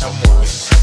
someone.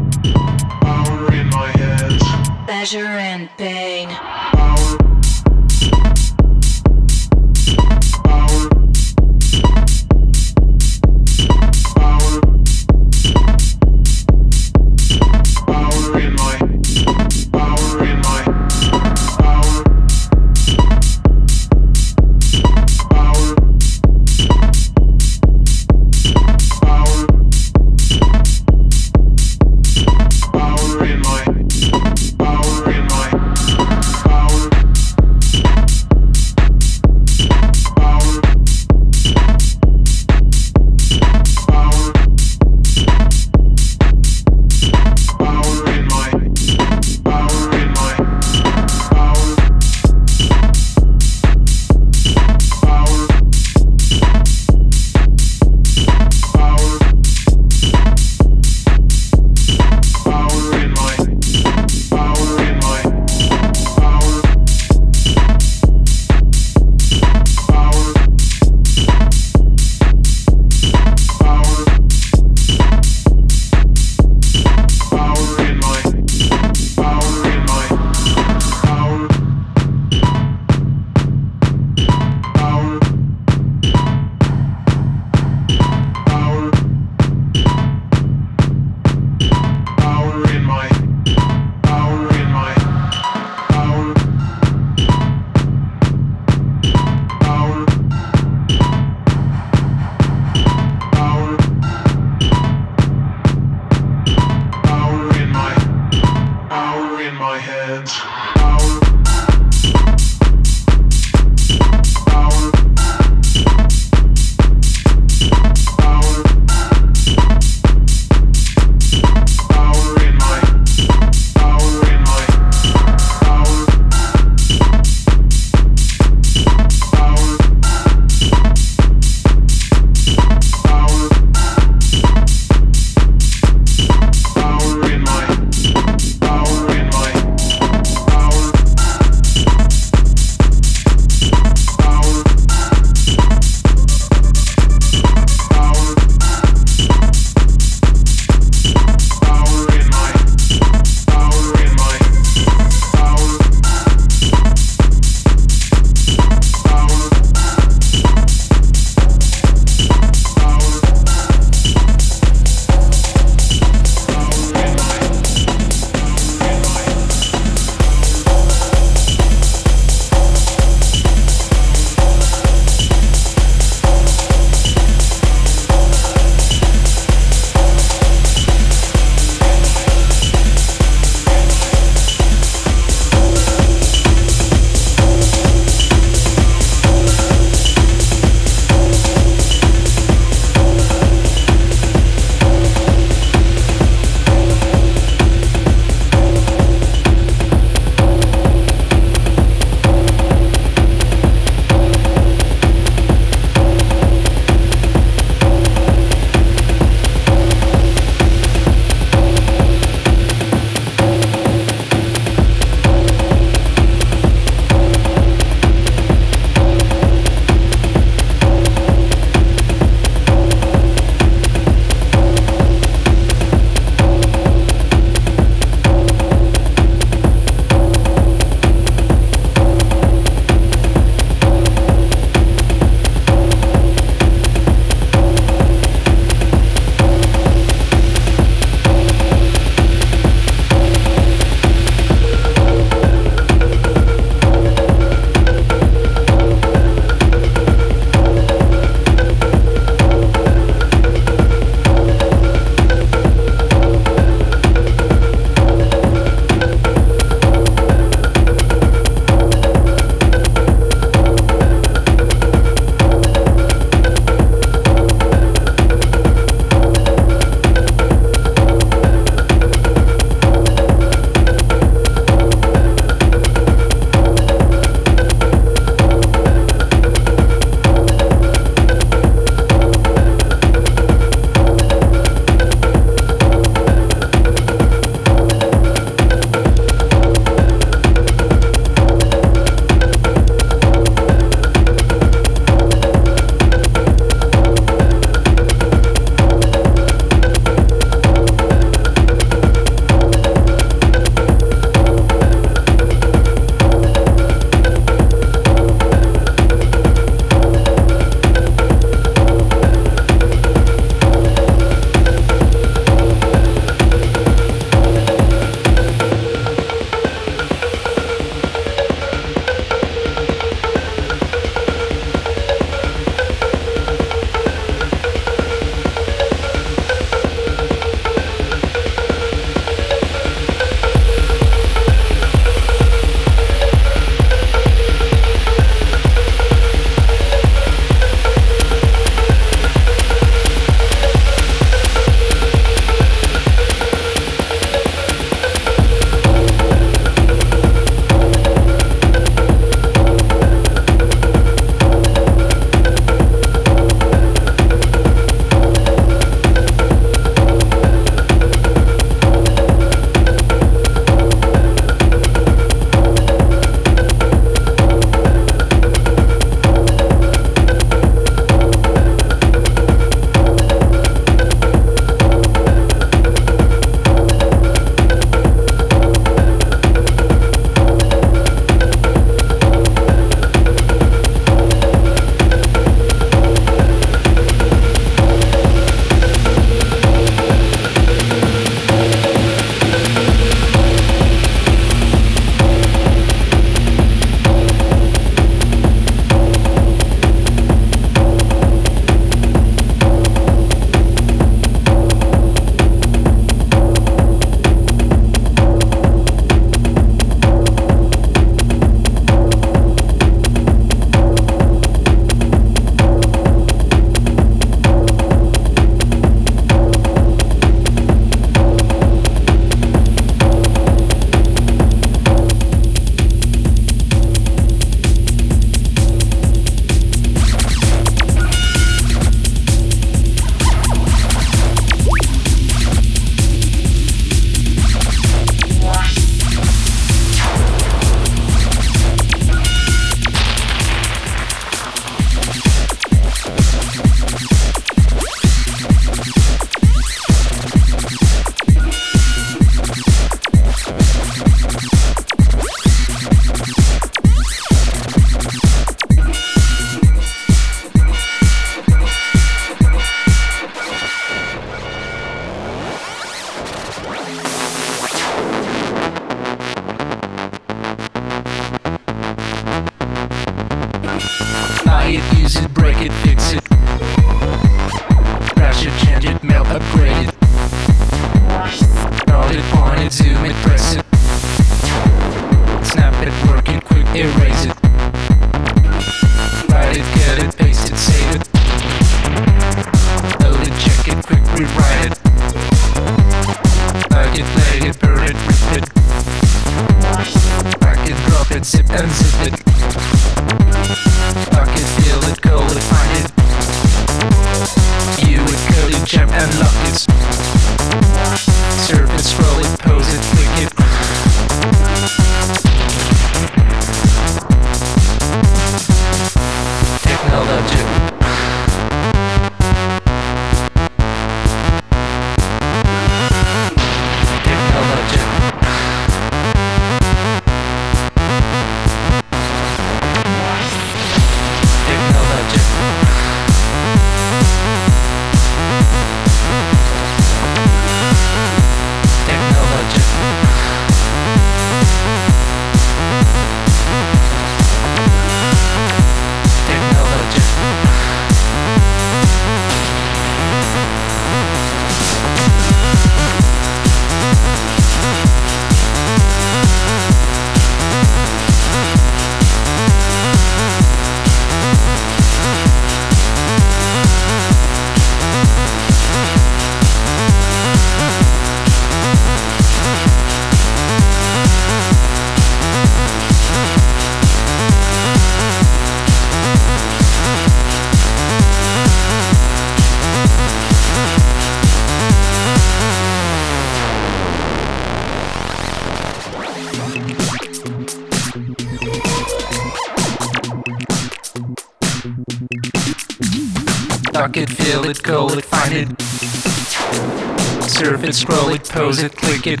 it, scroll it, pose it, click it.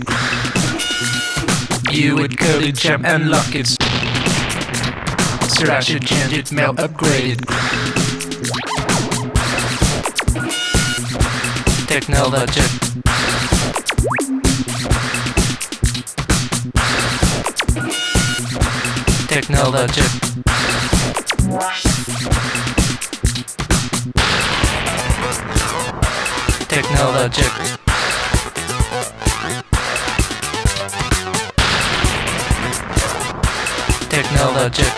You would code it, jam and lock it. Scratch it, change it, mail, upgrade it. Technology. Technology. Technology. subject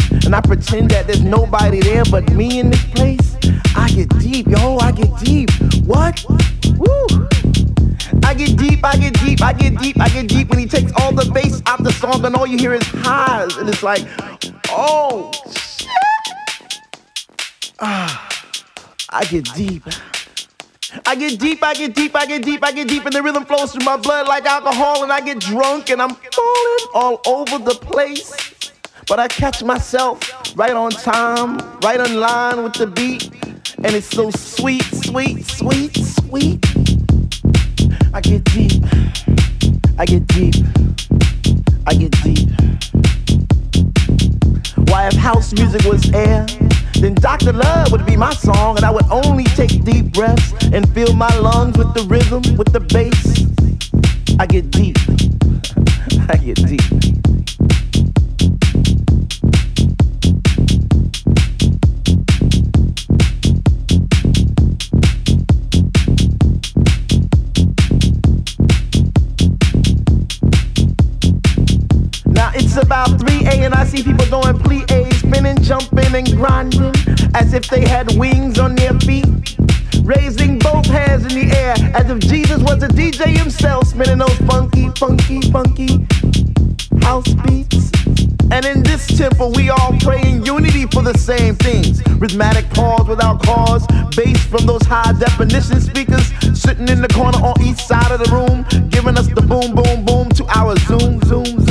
And I pretend that there's nobody there but me in this place. I get deep, yo, I get deep. What? Woo! I get deep, I get deep, I get deep, I get deep when he takes all the bass out the song and all you hear is highs. And it's like, oh, shit. Ah, I get deep. I get deep, I get deep, I get deep, I get deep, and the rhythm flows through my blood like alcohol, and I get drunk and I'm falling all over the place. But I catch myself right on time, right on line with the beat, and it's so sweet, sweet, sweet, sweet. I get deep, I get deep, I get deep. Why, if house music was air, then Dr. Love would be my song, and I would only take deep breaths and fill my lungs with the rhythm, with the bass. I get deep, I get deep. It's about 3 a and I see people doing plie, spinning, jumping, and grinding as if they had wings on their feet. Raising both hands in the air as if Jesus was a DJ himself, spinning those funky, funky, funky house beats. And in this temple, we all pray in unity for the same things. Rhythmic pause without cause, bass from those high definition speakers sitting in the corner on each side of the room, giving us the boom, boom, boom to our zoom, zoom, zoom.